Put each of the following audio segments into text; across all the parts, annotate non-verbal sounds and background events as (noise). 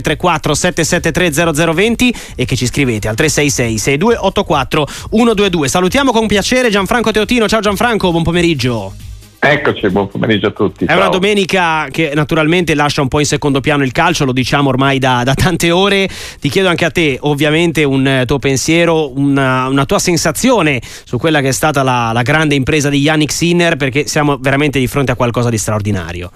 334 773 0020 e che ci scrivete al 366 6284 122. Salutiamo con piacere Gianfranco Teotino. Ciao Gianfranco, buon pomeriggio. Eccoci, buon pomeriggio a tutti. È ciao. una domenica che naturalmente lascia un po' in secondo piano il calcio, lo diciamo ormai da, da tante ore. Ti chiedo anche a te, ovviamente, un tuo pensiero, una, una tua sensazione su quella che è stata la, la grande impresa di Yannick Sinner, perché siamo veramente di fronte a qualcosa di straordinario.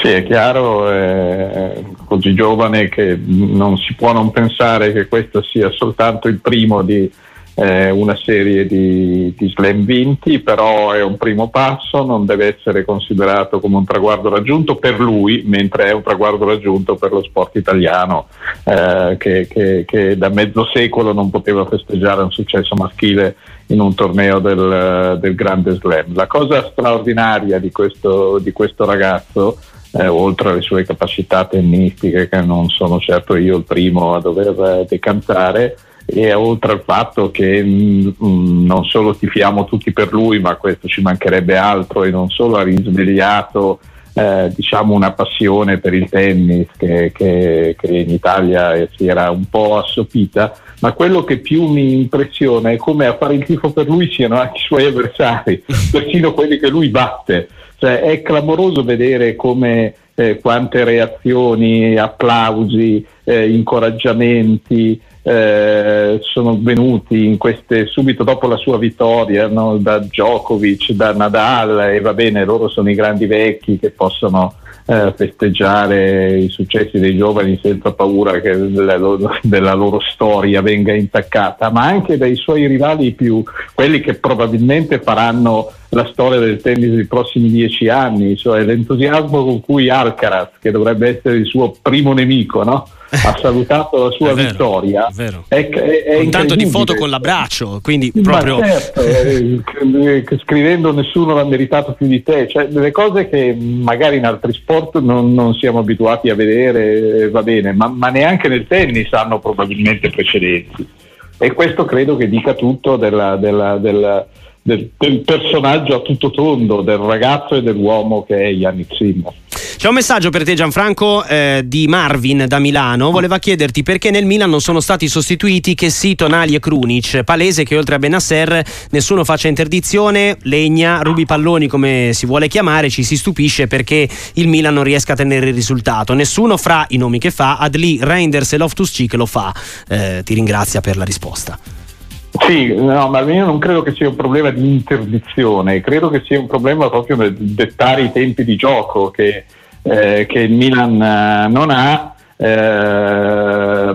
Sì, è chiaro, è così giovane che non si può non pensare che questo sia soltanto il primo di eh, una serie di, di, slam vinti, però è un primo passo, non deve essere considerato come un traguardo raggiunto per lui, mentre è un traguardo raggiunto per lo sport italiano eh, che, che, che, da mezzo secolo non poteva festeggiare un successo maschile in un torneo del, del Grande Slam. La cosa straordinaria di questo, di questo ragazzo eh, oltre alle sue capacità tennistiche, che non sono certo io il primo a dover decantare, e oltre al fatto che mh, mm, mm, non solo tifiamo tutti per lui, ma questo ci mancherebbe altro e non solo ha risvegliato eh, diciamo una passione per il tennis che, che, che, in Italia si era un po' assopita, ma quello che più mi impressiona è come a fare il tifo per lui siano anche i suoi avversari, (laughs) persino quelli che lui batte. Cioè, è clamoroso vedere come eh, quante reazioni, applausi, eh, incoraggiamenti, eh, sono venuti queste, subito dopo la sua vittoria no? da Djokovic, da Nadal e va bene, loro sono i grandi vecchi che possono eh, festeggiare i successi dei giovani senza paura che la loro, della loro storia venga intaccata, ma anche dai suoi rivali più, quelli che probabilmente faranno la storia del tennis dei prossimi dieci anni, cioè l'entusiasmo con cui Alcaraz, che dovrebbe essere il suo primo nemico, no? Ha salutato la sua è vero, vittoria. È vero. È, è, un tanto di foto con l'abbraccio, quindi proprio... Certo, (laughs) eh, scrivendo nessuno l'ha meritato più di te, cioè delle cose che magari in altri sport non, non siamo abituati a vedere, eh, va bene, ma, ma neanche nel tennis hanno probabilmente precedenti. E questo credo che dica tutto della, della, della del, del, personaggio a tutto tondo, del ragazzo e dell'uomo che è Yannick Sinner. C'è un messaggio per te Gianfranco eh, di Marvin da Milano, voleva chiederti perché nel Milan non sono stati sostituiti Chessy, Tonali e Krunic, palese che oltre a Benasser nessuno faccia interdizione, Legna, Rubi Palloni come si vuole chiamare, ci si stupisce perché il Milan non riesca a tenere il risultato, nessuno fra i nomi che fa, Adli, Reinders e Loftus-Cheek lo fa, eh, ti ringrazia per la risposta. Sì, no, ma io non credo che sia un problema di interdizione, credo che sia un problema proprio nel dettare i tempi di gioco che, eh, che il Milan eh, non ha. Eh, a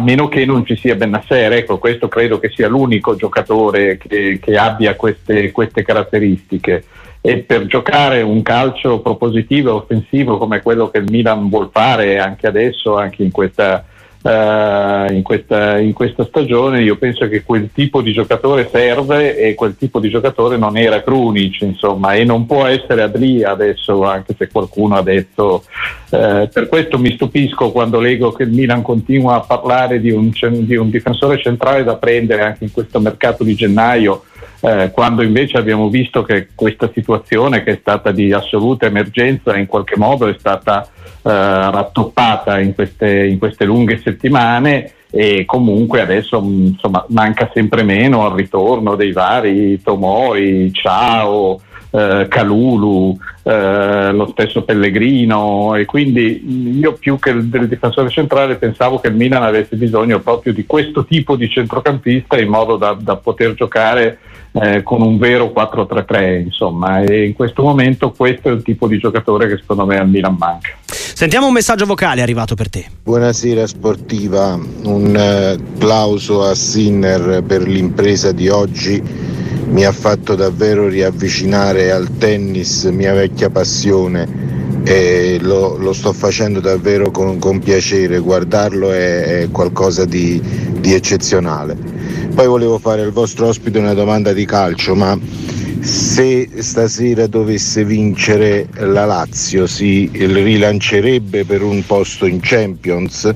meno che non ci sia Benasser, ecco, questo credo che sia l'unico giocatore che, che abbia queste, queste, caratteristiche. E per giocare un calcio propositivo e offensivo come quello che il Milan vuol fare anche adesso, anche in questa Uh, in, questa, in, questa, stagione io penso che quel tipo di giocatore serve e quel tipo di giocatore non era Krunic insomma e non può essere Adli adesso anche se qualcuno ha detto uh, per questo mi stupisco quando leggo che il Milan continua a parlare di un, di un difensore centrale da prendere anche in questo mercato di gennaio uh, quando invece abbiamo visto che questa situazione che è stata di assoluta emergenza in qualche modo è stata eh, rattoppata in queste, in queste lunghe settimane e comunque adesso insomma, manca sempre meno al ritorno dei vari Tomoi, Ciao, eh, Calulu, eh, lo stesso Pellegrino e quindi io più che del difensore centrale pensavo che il Milan avesse bisogno proprio di questo tipo di centrocampista in modo da, da poter giocare eh, con un vero 4-3-3 insomma e in questo momento questo è il tipo di giocatore che secondo me al Milan manca. Sentiamo un messaggio vocale arrivato per te. Buonasera sportiva, un uh, plauso a Sinner per l'impresa di oggi, mi ha fatto davvero riavvicinare al tennis, mia vecchia passione e lo, lo sto facendo davvero con, con piacere, guardarlo è, è qualcosa di, di eccezionale. Poi volevo fare al vostro ospite una domanda di calcio, ma se stasera dovesse vincere la Lazio si rilancerebbe per un posto in Champions?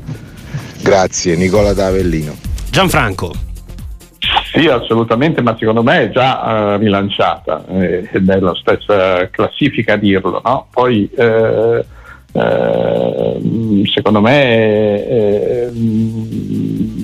Grazie, Nicola D'Avellino. Gianfranco. Sì, assolutamente, ma secondo me è già uh, rilanciata, eh, è nella stessa classifica a dirlo. No? Poi eh, eh, secondo me eh,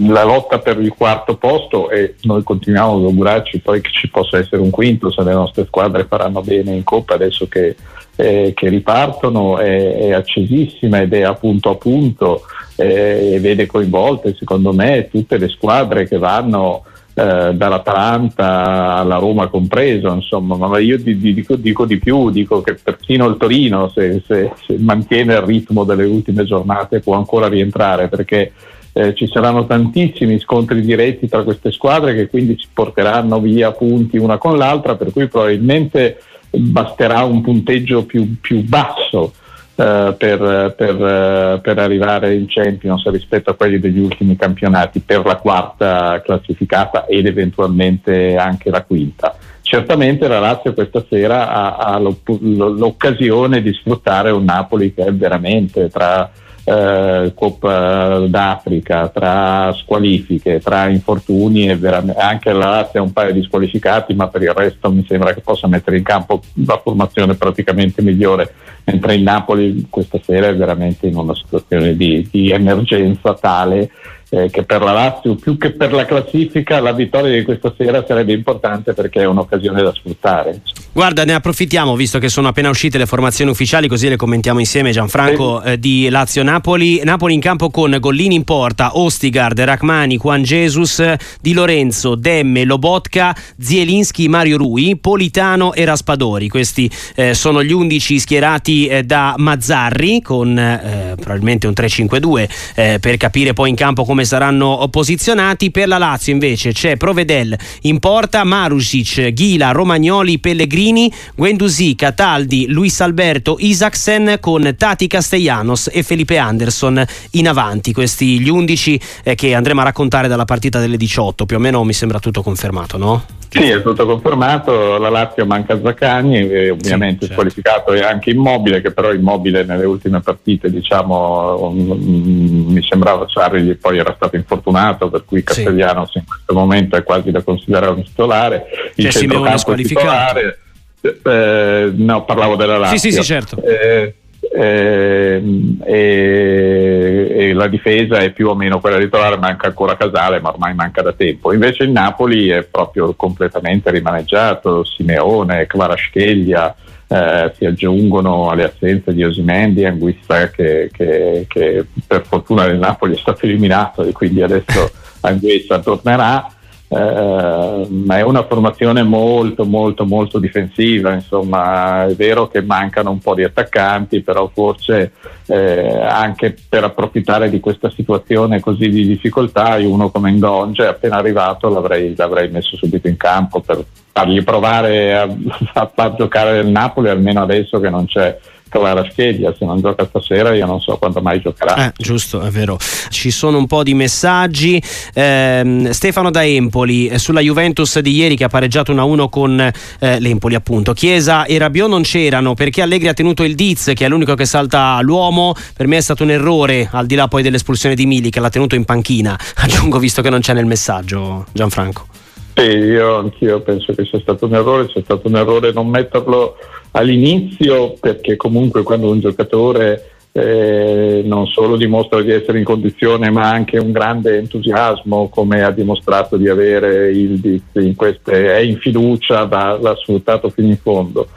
la lotta per il quarto posto e noi continuiamo ad augurarci poi che ci possa essere un quinto se le nostre squadre faranno bene in Coppa adesso che, eh, che ripartono è, è, accesissima ed è a punto a punto eh, e vede coinvolte secondo me tutte le squadre che vanno eh, dall'Atalanta alla Roma compreso, insomma, ma io dico, dico, di più, dico che persino il Torino se, se, se, mantiene il ritmo delle ultime giornate può ancora rientrare perché eh, ci saranno tantissimi scontri diretti tra queste squadre che quindi ci porteranno via punti una con l'altra, per cui probabilmente basterà un punteggio più, più basso per, per, eh, per, arrivare in Champions rispetto a quelli degli ultimi campionati per la quarta classificata ed eventualmente anche la quinta. Certamente la Lazio questa sera ha, ha l'occasione di sfruttare un Napoli che è veramente tra eh, Coppa d'Africa, tra squalifiche, tra infortuni e anche la Lazio ha un paio di squalificati, ma per il resto mi sembra che possa mettere in campo la formazione praticamente migliore, mentre il Napoli questa sera è veramente in una situazione di, di emergenza tale eh, che per la Lazio più che per la classifica la vittoria di questa sera sarebbe importante perché è un'occasione da sfruttare. Guarda, ne approfittiamo visto che sono appena uscite le formazioni ufficiali, così le commentiamo insieme. Gianfranco eh, di Lazio-Napoli. Napoli in campo con Gollini in porta, Ostigard, Rachmani, Juan Jesus, Di Lorenzo, Demme, Lobotka, Zielinski, Mario Rui, Politano e Raspadori. Questi eh, sono gli undici schierati eh, da Mazzarri con eh, probabilmente un 3-5-2 eh, per capire poi in campo come saranno posizionati. Per la Lazio invece c'è Provedel in porta, Marusic, Ghila, Romagnoli, Pellegrini Guendouzi, Cataldi, Luis Alberto, Isaacsen con Tati Castellanos e Felipe Anderson in avanti. Questi gli 11 eh, che andremo a raccontare dalla partita delle 18. Più o meno mi sembra tutto confermato, no? Sì, è tutto confermato, la Lazio manca Zaccagni, ovviamente sì, certo. squalificato e anche Immobile, che però Immobile nelle ultime partite diciamo, mm, mi sembrava Sarri poi era stato infortunato, per cui Castellanos sì. in questo momento è quasi da considerare un titolare. Il cioè, Simeone squalificato. Titolare, eh, no, parlavo della Lazio. Sì, sì, sì certo. Eh, eh, e, e, la difesa è più o meno quella di trovare, manca ancora Casale, ma ormai manca da tempo. Invece il Napoli è proprio completamente rimaneggiato, Simeone, Kvaratskhelia, eh, si aggiungono alle assenze di Osimendi e Anguissa che, che, che, per fortuna del Napoli è stato eliminato e quindi adesso (laughs) Anguissa tornerà eh, ma è una formazione molto molto molto difensiva insomma è vero che mancano un po' di attaccanti però forse eh, anche per approfittare di questa situazione così di difficoltà uno come Ngonge appena arrivato l'avrei, l'avrei, messo subito in campo per fargli provare a, (laughs) a far giocare il Napoli almeno adesso che non c'è Clara Scheglia, se non gioca stasera io non so quando mai giocherà. Eh, giusto, è vero. Ci sono un po' di messaggi. Eh, Stefano da Empoli eh, sulla Juventus di ieri che ha pareggiato 1-1 con eh, l'Empoli appunto. Chiesa e Rabiot non c'erano perché Allegri ha tenuto il Diz che è l'unico che salta l'uomo. Per me è stato un errore al di là poi dell'espulsione di Mili che l'ha tenuto in panchina. (laughs) Aggiungo visto che non c'è nel messaggio Gianfranco. Sì, io anch'io penso che sia stato un errore, sia stato un errore non metterlo all'inizio perché comunque quando un giocatore eh, non solo dimostra di essere in condizione ma anche un grande entusiasmo come ha dimostrato di avere il in queste, è in fiducia, va, l'ha sfruttato fino in fondo.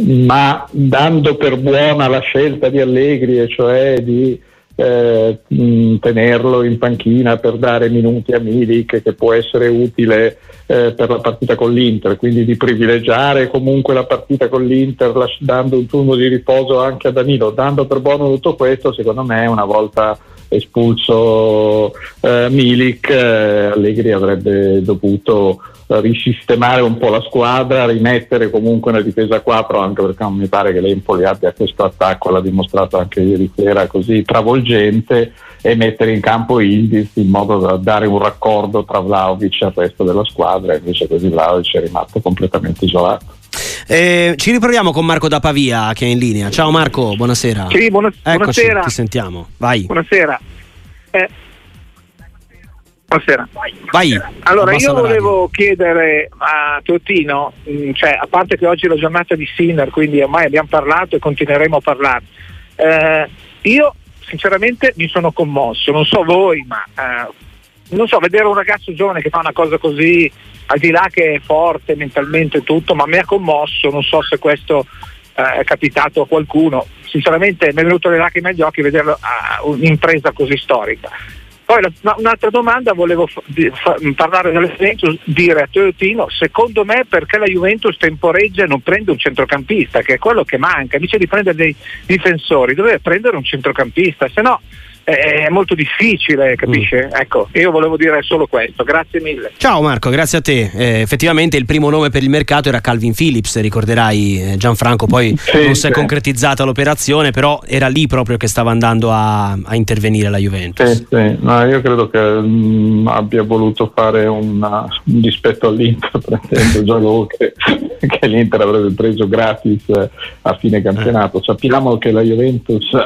Ma dando per buona la scelta di Allegri e cioè di eh, tenerlo in panchina per dare minuti a Milik che può essere utile eh, per la partita con l'Inter, quindi di privilegiare comunque la partita con l'Inter dando un turno di riposo anche a Danilo, dando per buono tutto questo, secondo me una volta espulso eh, Milik, eh, Allegri avrebbe dovuto risistemare un po' la squadra, rimettere comunque una difesa a 4, anche perché non mi pare che l'Empoli abbia questo attacco, l'ha dimostrato anche ieri sera così travolgente e mettere in campo Ildiz in modo da dare un raccordo tra Vlaovic e il resto della squadra, invece così Vlaovic è rimasto completamente isolato. Eh, ci riproviamo con Marco da Pavia che è in linea. Ciao Marco, buonasera. Sì, buona- Eccoci, buonasera. Ti sentiamo. Vai. Buonasera. Eh, Buonasera. Vai. Allora, io volevo chiedere a Totino, mh, cioè, a parte che oggi è la giornata di Sinner, quindi ormai abbiamo parlato e continueremo a parlare, Eh, io sinceramente mi sono commosso, non so voi, ma eh, non so, vedere un ragazzo giovane che fa una cosa così, al di là che è forte mentalmente tutto, ma mi ha commosso, non so se questo eh, è capitato a qualcuno. Sinceramente mi è venuto le lacrime agli occhi vederlo a un'impresa così storica. Poi la, un'altra domanda, volevo fa, fa, parlare della Juventus, dire a Teotino, secondo me perché la Juventus temporeggia e non prende un centrocampista, che è quello che manca, invece di prendere dei difensori, doveva prendere un centrocampista, se no è molto difficile, capisce? Mm. Ecco, io volevo dire solo questo, grazie mille. Ciao Marco, grazie a te. Eh, effettivamente il primo nome per il mercato era Calvin Phillips, ricorderai eh, Gianfranco, poi sì, non si è sì. concretizzata l'operazione, però era lì proprio che stava andando a, a intervenire la Juventus. Sì, sì. No, io credo che mh, mm, abbia voluto fare una, un dispetto all'Inter (laughs) prendendo gioco che, che l'Inter avrebbe preso gratis eh, a fine campionato. Eh. Sappiamo che la Juventus (clears throat)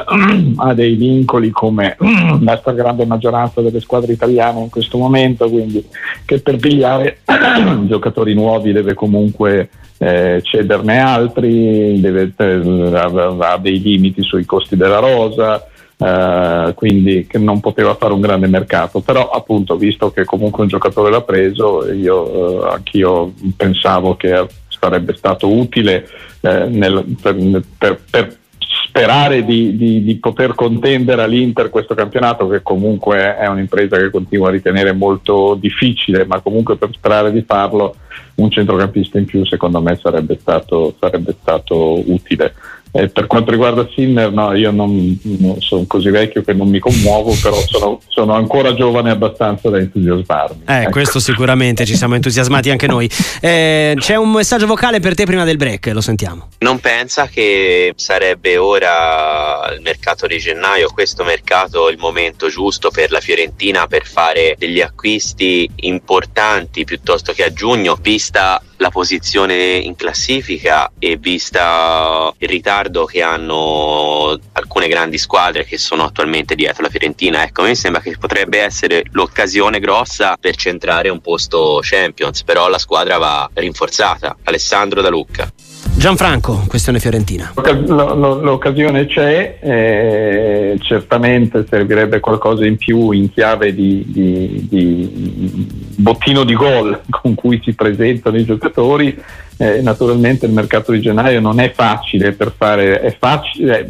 ha dei vincoli come la stragrande maggioranza delle squadre italiane in questo momento, quindi che per pigliare (clears throat) giocatori nuovi deve comunque eh, cederne altri, deve, eh, ha dei limiti sui costi della rosa. Uh, quindi che non poteva fare un grande mercato, però appunto visto che comunque un giocatore l'ha preso, io uh, anch'io pensavo che sarebbe stato utile uh, nel, per, per, per sperare di, di, di, poter contendere all'Inter questo campionato che comunque è un'impresa che continua a ritenere molto difficile ma comunque per sperare di farlo un centrocampista in più secondo me sarebbe stato, sarebbe stato utile eh, per quanto riguarda Sinner, no, io non, non, sono così vecchio che non mi commuovo, (laughs) però sono, sono ancora giovane abbastanza da entusiasmarmi. Eh, ecco. questo sicuramente ci siamo entusiasmati anche noi. Eh, c'è un messaggio vocale per te prima del break, lo sentiamo. Non pensa che sarebbe ora il mercato di gennaio, questo mercato il momento giusto per la Fiorentina per fare degli acquisti importanti piuttosto che a giugno, vista la posizione in classifica e vista il ritardo che hanno alcune grandi squadre che sono attualmente dietro la Fiorentina, ecco, mi sembra che potrebbe essere l'occasione grossa per centrare un posto Champions, però la squadra va rinforzata. Alessandro Da Lucca. Gianfranco, questione fiorentina. L'occasione c'è, eh, certamente servirebbe qualcosa in più in chiave di, di, di bottino di gol (laughs) con cui si presentano i giocatori. Eh, naturalmente il mercato di gennaio non è facile per fare, è, facile,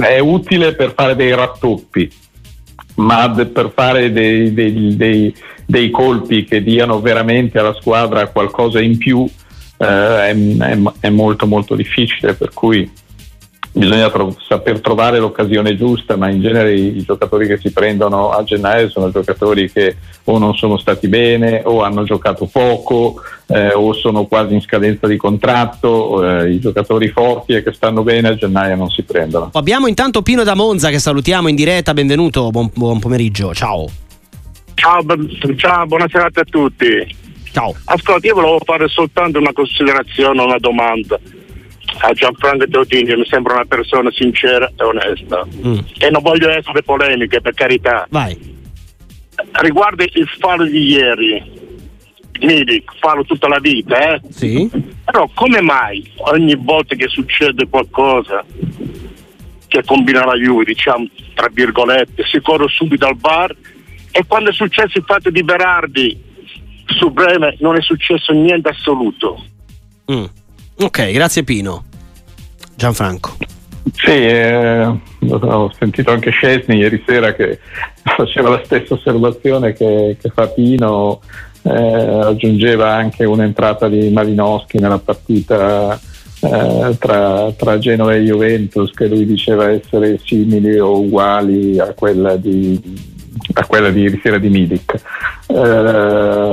è utile per fare dei rattoppi, ma per fare dei, dei, dei, dei colpi che diano veramente alla squadra qualcosa in più eh, è, è, è, molto molto difficile, per cui bisogna tro- saper trovare l'occasione giusta, ma in genere i, i, giocatori che si prendono a gennaio sono giocatori che o non sono stati bene o hanno giocato poco eh, o sono quasi in scadenza di contratto, eh, i giocatori forti e che stanno bene a gennaio non si prendono. Abbiamo intanto Pino da Monza che salutiamo in diretta, benvenuto, buon, buon pomeriggio, ciao. Ciao, ciao, buona serata a tutti. Ciao. Ascolta, io volevo fare soltanto una considerazione, una domanda a Gianfranco Teotini, mi sembra una persona sincera e onesta. Mm. E non voglio essere polemiche, per carità. Vai. Riguardo il fallo di ieri, Milik, fallo tutta la vita, eh? Sì. Però come mai ogni volta che succede qualcosa che combina la Juve, diciamo, tra virgolette, si corre subito al bar e quando è successo il fatto di Berardi su Breme non è successo niente assoluto. Mm. Ok, grazie Pino. Gianfranco. Sì, eh, ho sentito anche Scesni ieri sera che (laughs) faceva la stessa osservazione che, che fa Pino, eh, aggiungeva anche un'entrata di Malinowski nella partita eh, tra, tra, Genova e Juventus che lui diceva essere simili o uguali a quella di, a quella di ieri sera di Midic. Eh,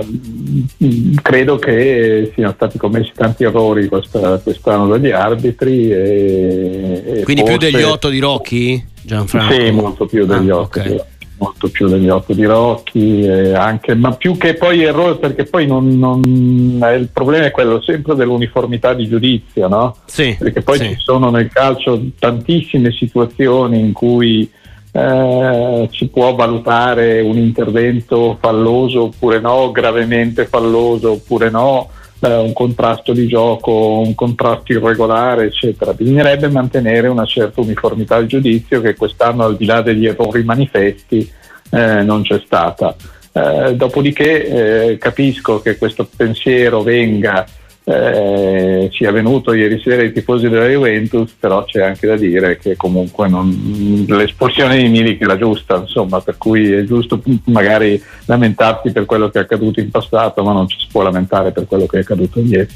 credo che siano stati commessi tanti errori questa, quest'anno dagli arbitri. E, e Quindi forse... più degli otto di Rocchi, Gianfranco? Sì, molto più degli ah, otto. Okay. Molto più degli otto di Rocchi, anche, ma più che poi errori, perché poi non, non, il problema è quello sempre dell'uniformità di giudizio, no? Sì, perché poi sì. ci sono nel calcio tantissime situazioni in cui eh, si può valutare un intervento falloso oppure no, gravemente falloso oppure no, eh, un contrasto di gioco, un contrasto irregolare, eccetera. Bisognerebbe mantenere una certa uniformità al giudizio che quest'anno al di là degli errori manifesti eh, non c'è stata. Eh, dopodiché eh, capisco che questo pensiero venga eh, sia venuto ieri sera ai tifosi della Juventus, però c'è anche da dire che comunque non, l'espulsione di Milik è la giusta, insomma, per cui è giusto magari lamentarsi per quello che è accaduto in passato, ma non ci si può lamentare per quello che è accaduto ieri.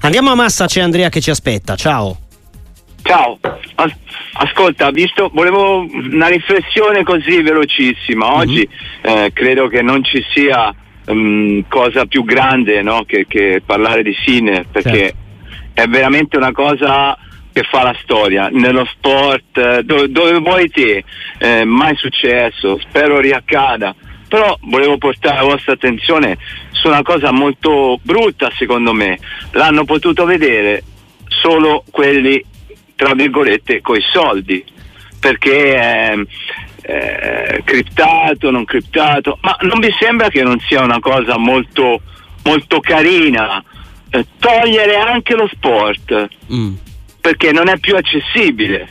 Andiamo a Massa, c'è Andrea che ci aspetta, ciao. Ciao, ascolta, visto, volevo una riflessione così velocissima. Oggi mm-hmm. eh, credo che non ci sia um, cosa più grande no? che, che, parlare di Sinner perché certo. è veramente una cosa che fa la storia nello sport eh, dove, dove vuoi te eh, mai successo spero riaccada però volevo portare la vostra attenzione su una cosa molto brutta secondo me l'hanno potuto vedere solo quelli tra virgolette coi soldi perché eh, eh, criptato, non criptato, ma non vi sembra che non sia una cosa molto, molto carina eh, togliere anche lo sport mm. perché non è più accessibile.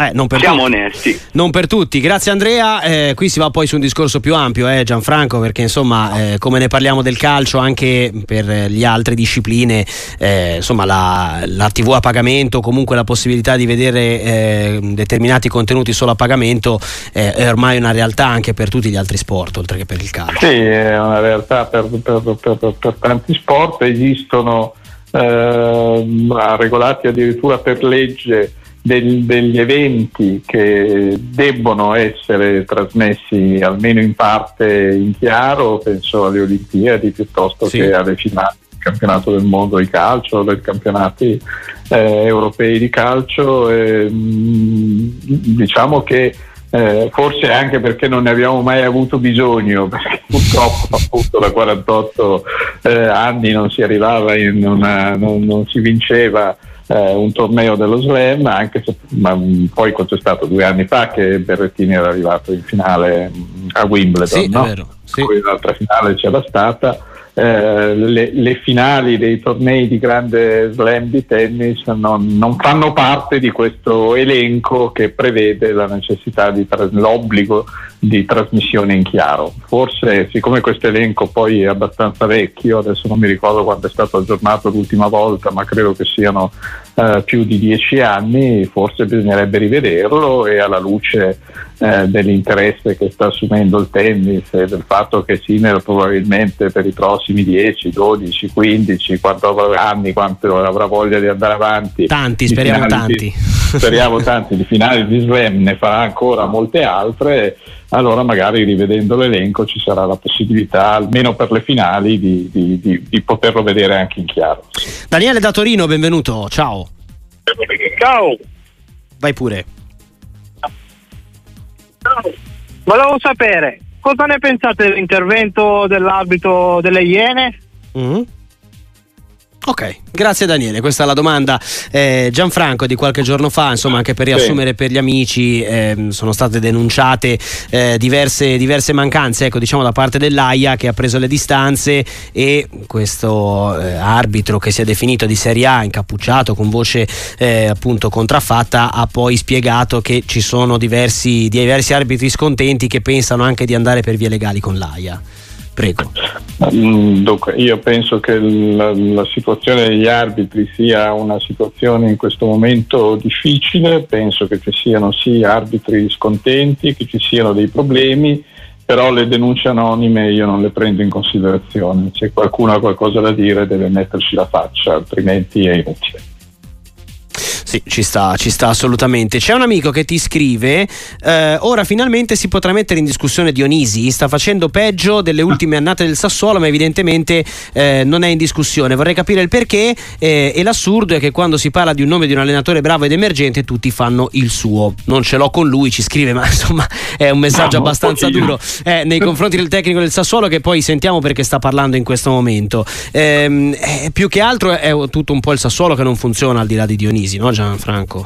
Eh, non per Siamo tutti. onesti. Non per tutti. Grazie Andrea. Eh, qui si va poi su un discorso più ampio, eh, Gianfranco, perché insomma, eh, come ne parliamo del calcio, anche per le altre discipline, eh, insomma, la, la, TV a pagamento, comunque la possibilità di vedere eh, determinati contenuti solo a pagamento, è ormai una realtà anche per tutti gli altri sport, oltre che per il calcio. Sì, è una realtà per, per, per, per tanti sport. Esistono regolati addirittura per legge del, degli eventi che debbono essere trasmessi almeno in parte in chiaro, penso alle Olimpiadi piuttosto sì. che alle finali del campionato del mondo di calcio, dei campionati eh, europei di calcio. Eh, diciamo che eh, forse anche perché non ne abbiamo mai avuto bisogno, (laughs) perché purtroppo appunto da 48 eh, anni non si arrivava in una, non, non si vinceva eh, un torneo dello slam, anche se ma, mm, poi c'è stato due anni fa che Berrettini era arrivato in finale mm, a Wimbledon, sì, no? sì. poi l'altra finale c'era stata. Eh, le, le, finali dei tornei di grande slam di tennis non, non, fanno parte di questo elenco che prevede la necessità di l'obbligo di trasmissione in chiaro. Forse, siccome questo elenco poi è abbastanza vecchio, adesso non mi ricordo quando è stato aggiornato l'ultima volta, ma credo che siano eh, più di dieci anni, forse bisognerebbe rivederlo e alla luce eh, dell'interesse che sta assumendo il tennis e del fatto che Sinner probabilmente per i prossimi 10, 12, 15, quanto anni, quanto avrà voglia di andare avanti. Tanti, speriamo tanti. Di, speriamo tanti di finali di slam, ne farà ancora molte altre allora magari rivedendo l'elenco ci sarà la possibilità, almeno per le finali, di, di, di, di poterlo vedere anche in chiaro. Daniele da Torino, benvenuto, ciao. Ciao. Vai pure. Ciao. Volevo sapere cosa ne pensate dell'intervento dell'arbitro delle Iene? Mm-hmm. Ok, grazie Daniele, questa è la domanda. Eh, Gianfranco di qualche giorno fa, insomma anche per riassumere per gli amici, eh, sono state denunciate eh, diverse, diverse, mancanze ecco, diciamo, da parte dell'AIA che ha preso le distanze e questo eh, arbitro che si è definito di Serie A, incappucciato con voce eh, appunto contraffatta, ha poi spiegato che ci sono diversi, diversi arbitri scontenti che pensano anche di andare per vie legali con l'AIA. Prego. Mm, dunque, io penso che la, la, situazione degli arbitri sia una situazione in questo momento difficile, penso che ci siano sì arbitri scontenti, che ci siano dei problemi, però le denunce anonime io non le prendo in considerazione. Se qualcuno ha qualcosa da dire deve metterci la faccia, altrimenti è inutile. Sì, ci sta, ci sta assolutamente. C'è un amico che ti scrive: eh, Ora finalmente si potrà mettere in discussione Dionisi. Sta facendo peggio delle ultime annate del Sassuolo, ma evidentemente eh, non è in discussione. Vorrei capire il perché. Eh, e l'assurdo è che quando si parla di un nome di un allenatore bravo ed emergente, tutti fanno il suo. Non ce l'ho con lui, ci scrive, (laughs) ma insomma è un messaggio no, abbastanza duro eh, nei confronti del tecnico del Sassuolo, che poi sentiamo perché sta parlando in questo momento. Ehm, eh, più che altro è tutto un po' il Sassuolo che non funziona al di là di Dionisi, no? Gianfranco?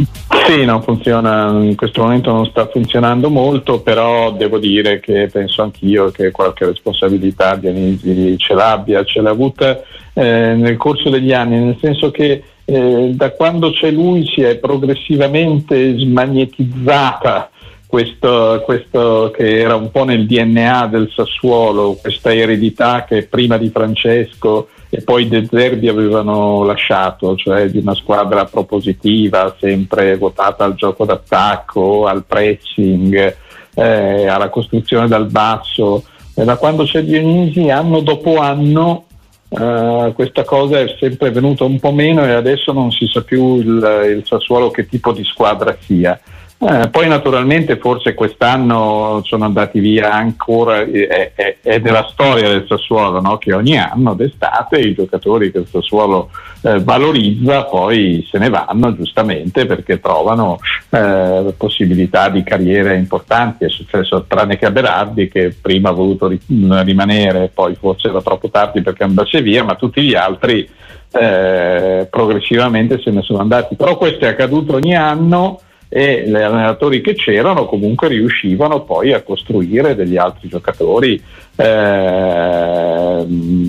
Sì, non funziona, in questo momento non sta funzionando molto, però devo dire che penso anch'io che qualche responsabilità Dionisi ce l'abbia, ce l'ha avuta eh, nel corso degli anni, nel senso che eh, da quando c'è lui si è progressivamente smagnetizzata questo, questo, che era un po' nel DNA del Sassuolo, questa eredità che prima di Francesco e poi De Zerbi avevano lasciato, cioè di una squadra propositiva, sempre votata al gioco d'attacco, al pressing, eh, alla costruzione dal basso. E da quando c'è Dionisi, anno dopo anno, Uh, questa cosa è sempre venuta un po' meno e adesso non si sa più il, il Sassuolo che tipo di squadra sia. Eh, poi naturalmente forse quest'anno sono andati via ancora, è, è, è della storia del Sassuolo no? che ogni anno d'estate i giocatori che il Sassuolo eh, valorizza poi se ne vanno giustamente perché trovano eh, possibilità di carriere importanti, è successo tranne che a Berardi che prima ha voluto ri- rimanere, poi forse era troppo tardi perché andasse via, ma tutti gli altri eh, progressivamente se ne sono andati. Però questo è accaduto ogni anno e gli allenatori che c'erano comunque riuscivano poi a costruire degli altri giocatori eh,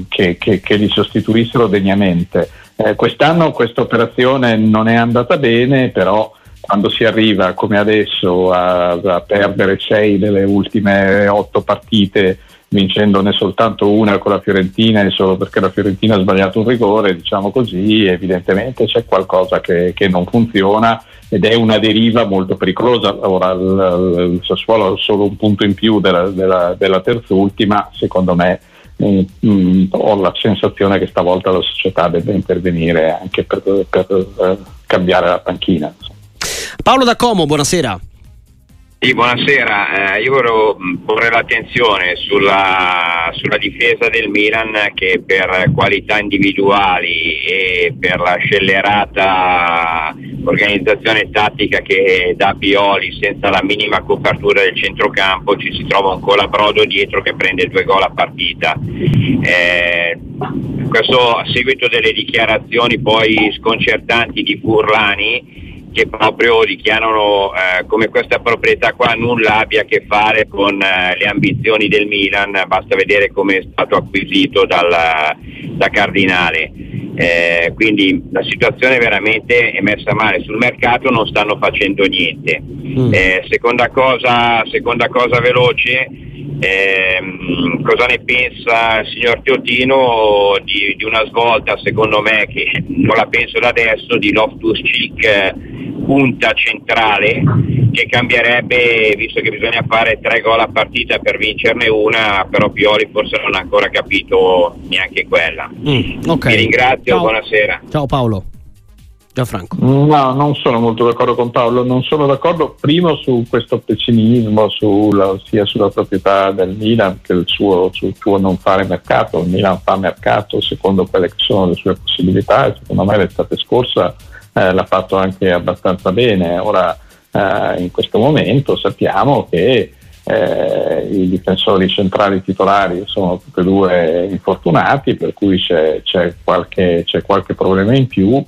che, che, che, li sostituissero degnamente. Eh, quest'anno questa operazione non è andata bene, però quando si arriva come adesso a, a perdere sei delle ultime otto partite vincendone soltanto una con la Fiorentina e solo perché la Fiorentina ha sbagliato un rigore, diciamo così, evidentemente c'è qualcosa che, che non funziona ed è una deriva molto pericolosa. Ora il, Sassuolo ha solo un punto in più della, della, della terzultima, secondo me mh, mh, ho la sensazione che stavolta la società debba intervenire anche per, per, uh, cambiare la panchina. Paolo da Como, buonasera. Sì, buonasera. Eh, io volevo porre l'attenzione sulla, sulla, difesa del Milan che per qualità individuali e per la scellerata organizzazione tattica che dà Pioli senza la minima copertura del centrocampo ci si trova un colabrodo dietro che prende due gol a partita. Eh, questo a seguito delle dichiarazioni poi sconcertanti di Furlani che proprio dichiarano eh, come questa proprietà qua nulla abbia a che fare con eh, le ambizioni del Milan, basta vedere come è stato acquisito dal, da Cardinale. Eh, quindi la situazione veramente è messa male sul mercato, non stanno facendo niente. Mm. Eh, seconda, cosa, seconda cosa veloce, eh, cosa ne pensa il signor Teotino di, di, una svolta, secondo me, che non la penso da adesso, di Loftus Cheek punta centrale che cambierebbe, visto che bisogna fare tre gol a partita per vincerne una, però Pioli forse non ha ancora capito neanche quella. Mm, okay. Vi ringrazio, Ciao. buonasera. Ciao Paolo. Gianfranco. No, non sono molto d'accordo con Paolo, non sono d'accordo primo su questo pessimismo sulla, sia sulla proprietà del Milan che il suo, sul suo non fare mercato. Il Milan fa mercato secondo quelle che sono le sue possibilità e secondo me l'estate scorsa eh, l'ha fatto anche abbastanza bene. Ora eh, in questo momento sappiamo che eh, i difensori centrali titolari sono tutti e due infortunati, per cui c'è, c'è, qualche, c'è qualche problema in più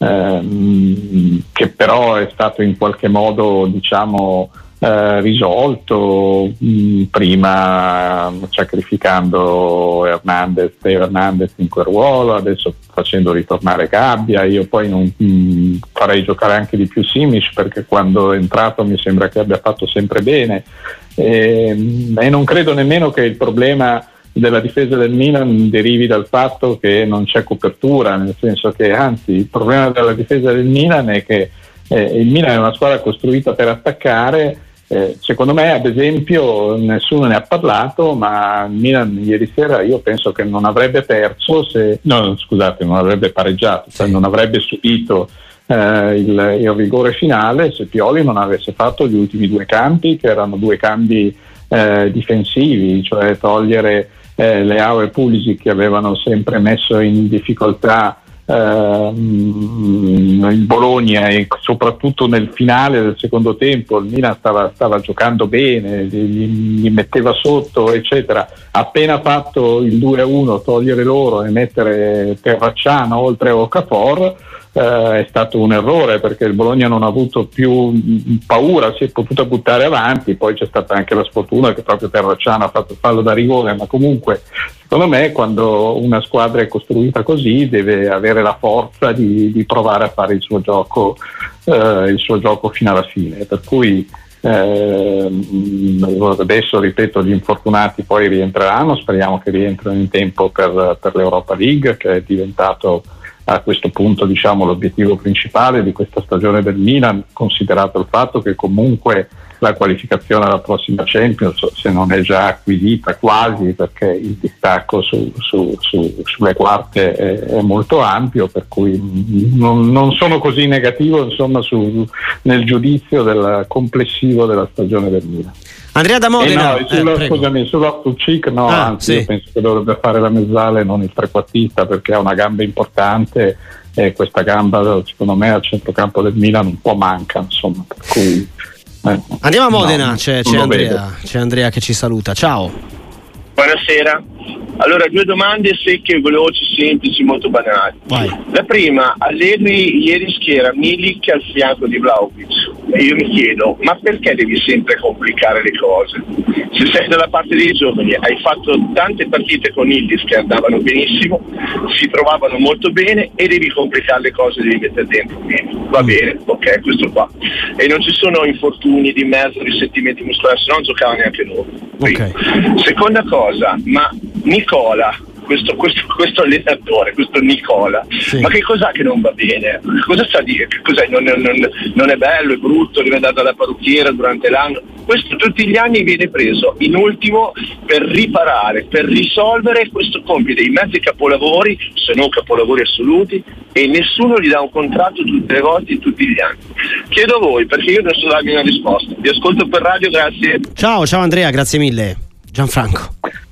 ehm, che però è stato in qualche modo diciamo, eh, risolto mh, mm, prima sacrificando Hernandez, Hernandez in quel ruolo, adesso facendo ritornare Gabbia, io poi non, mh, mm, farei giocare anche di più Simic perché quando è entrato mi sembra che abbia fatto sempre bene. E, ehm, e non credo nemmeno che il problema della difesa del Milan derivi dal fatto che non c'è copertura, nel senso che anzi il problema della difesa del Milan è che eh, il Milan è una squadra costruita per attaccare, eh, secondo me ad esempio nessuno ne ha parlato, ma il Milan ieri sera io penso che non avrebbe perso se, no scusate, non avrebbe pareggiato, cioè non avrebbe subito eh, il, il rigore finale se Pioli non avesse fatto gli ultimi due campi che erano due cambi eh, difensivi, cioè togliere eh, Leao e Pulisic che avevano sempre messo in difficoltà eh, il Bologna e soprattutto nel finale del secondo tempo il Milan stava, stava giocando bene, gli, gli, metteva sotto eccetera, appena fatto il 2-1 togliere loro e mettere Terracciano oltre a Okafor eh, è stato un errore perché il Bologna non ha avuto più paura, si è potuta buttare avanti, poi c'è stata anche la sfortuna che proprio Terracciano ha fatto il fallo da rigore, ma comunque secondo me quando una squadra è costruita così deve avere la forza di, di provare a fare il suo gioco, eh, il suo gioco fino alla fine. Per cui eh, adesso ripeto gli infortunati poi rientreranno, speriamo che rientrino in tempo per, per l'Europa League che è diventato a questo punto diciamo, l'obiettivo principale di questa stagione del Milan, considerato il fatto che comunque la qualificazione alla prossima Champions, se non è già acquisita quasi, perché il distacco su, su, su, sulle quarte è, è, molto ampio, per cui non, non sono così negativo insomma, nel giudizio del complessivo della stagione del Milan. Andrea da Modena. Eh no, sullo, eh, scusami, sull'Ostucic no, ah, anzi sì. io penso che dovrebbe fare la mezzale non il trequartista perché ha una gamba importante e questa gamba secondo me al centrocampo del Milan un po' manca, insomma, per cui eh, Andiamo a Modena, no, c'è, c'è, Andrea, c'è, Andrea, che ci saluta. Ciao. Buonasera. Allora, due domande secche, veloci, semplici, molto banali. Vai. La prima, Allegri ieri schiera Milik al fianco di Vlaovic e io mi chiedo, ma perché devi sempre complicare le cose? Se sei dalla parte dei giovani, hai fatto tante partite con Ildis che andavano benissimo, si trovavano molto bene e devi complicare le cose, devi mettere dentro. Va bene, ok, questo qua. E non ci sono infortuni di mezzo, risentimenti muscolari, se no non giocava neanche loro. Okay. Seconda cosa, ma Nicola questo, questo, questo, allenatore, questo Nicola, sì. ma che cos'ha che non va bene? Cosa sta a dire? Cos'è? Non, non, non, è bello, è brutto, deve andare dalla parrucchiera durante l'anno. Questo tutti gli anni viene preso in ultimo per riparare, per risolvere questo compito dei mezzi capolavori, se non capolavori assoluti, e nessuno gli dà un contratto tutte le volte, tutti gli anni. Chiedo a voi, perché io non so darvi una risposta. Vi ascolto per radio, grazie. Ciao, ciao Andrea, grazie mille. Gianfranco.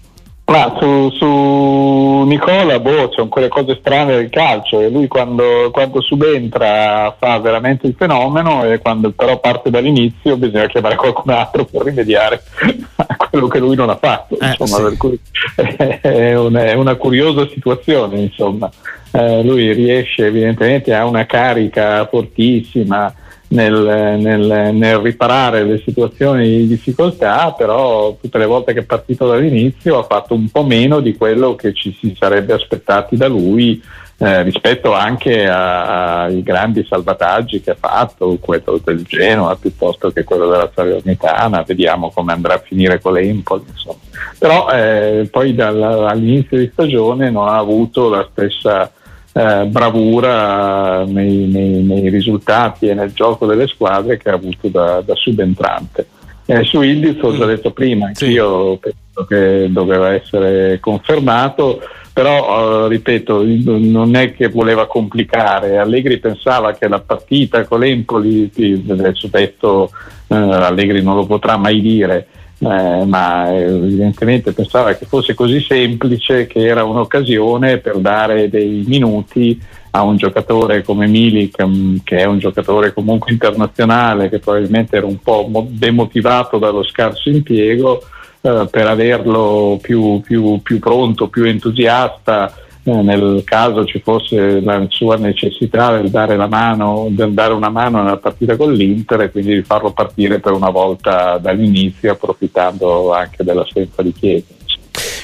Ma su, su, Nicola, boh, sono quelle cose strane del calcio e lui quando, quando, subentra fa veramente il fenomeno e quando però parte dall'inizio bisogna chiamare qualcun altro per rimediare (laughs) a quello che lui non ha fatto. Eh, insomma, sì. per cui (laughs) è una, è una, curiosa situazione. Insomma. Eh, lui riesce evidentemente, ha una carica fortissima nel, nel, nel, riparare le situazioni di difficoltà, però tutte le volte che è partito dall'inizio ha fatto un po' meno di quello che ci si sarebbe aspettati da lui eh, rispetto anche ai grandi salvataggi che ha fatto, quello del Genoa piuttosto che quello della Salernitana, vediamo come andrà a finire con l'Empoli. Insomma. Però eh, poi dall'inizio di stagione non ha avuto la stessa eh, bravura nei, nei, nei, risultati e nel gioco delle squadre che ha avuto da, da subentrante. Eh, su Ildiz ho già mm. detto prima, anch'io sì. penso che doveva essere confermato, però eh, ripeto, non è che voleva complicare, Allegri pensava che la partita con l'Empoli, adesso detto eh, Allegri non lo potrà mai dire, eh, ma evidentemente pensava che fosse così semplice che era un'occasione per dare dei minuti a un giocatore come Milik, mm, che è un giocatore comunque internazionale, che probabilmente era un po' demotivato dallo scarso impiego, eh, per averlo più, più, più pronto, più entusiasta eh, nel caso ci fosse la sua necessità del dare, mano, del dare una mano nella partita con l'Inter e quindi di farlo partire per una volta dall'inizio approfittando anche dell'assenza di Chiesa.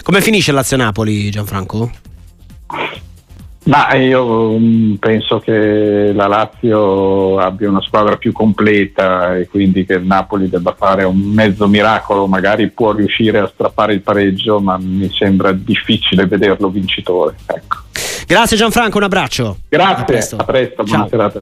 Come finisce Lazio Napoli Gianfranco? Ma io mm, penso che la Lazio abbia una squadra più completa e quindi che il Napoli debba fare un mezzo miracolo, magari può riuscire a strappare il pareggio, ma mi sembra difficile vederlo vincitore. Ecco. Grazie Gianfranco, un abbraccio. Grazie, a presto, a presto buona serata.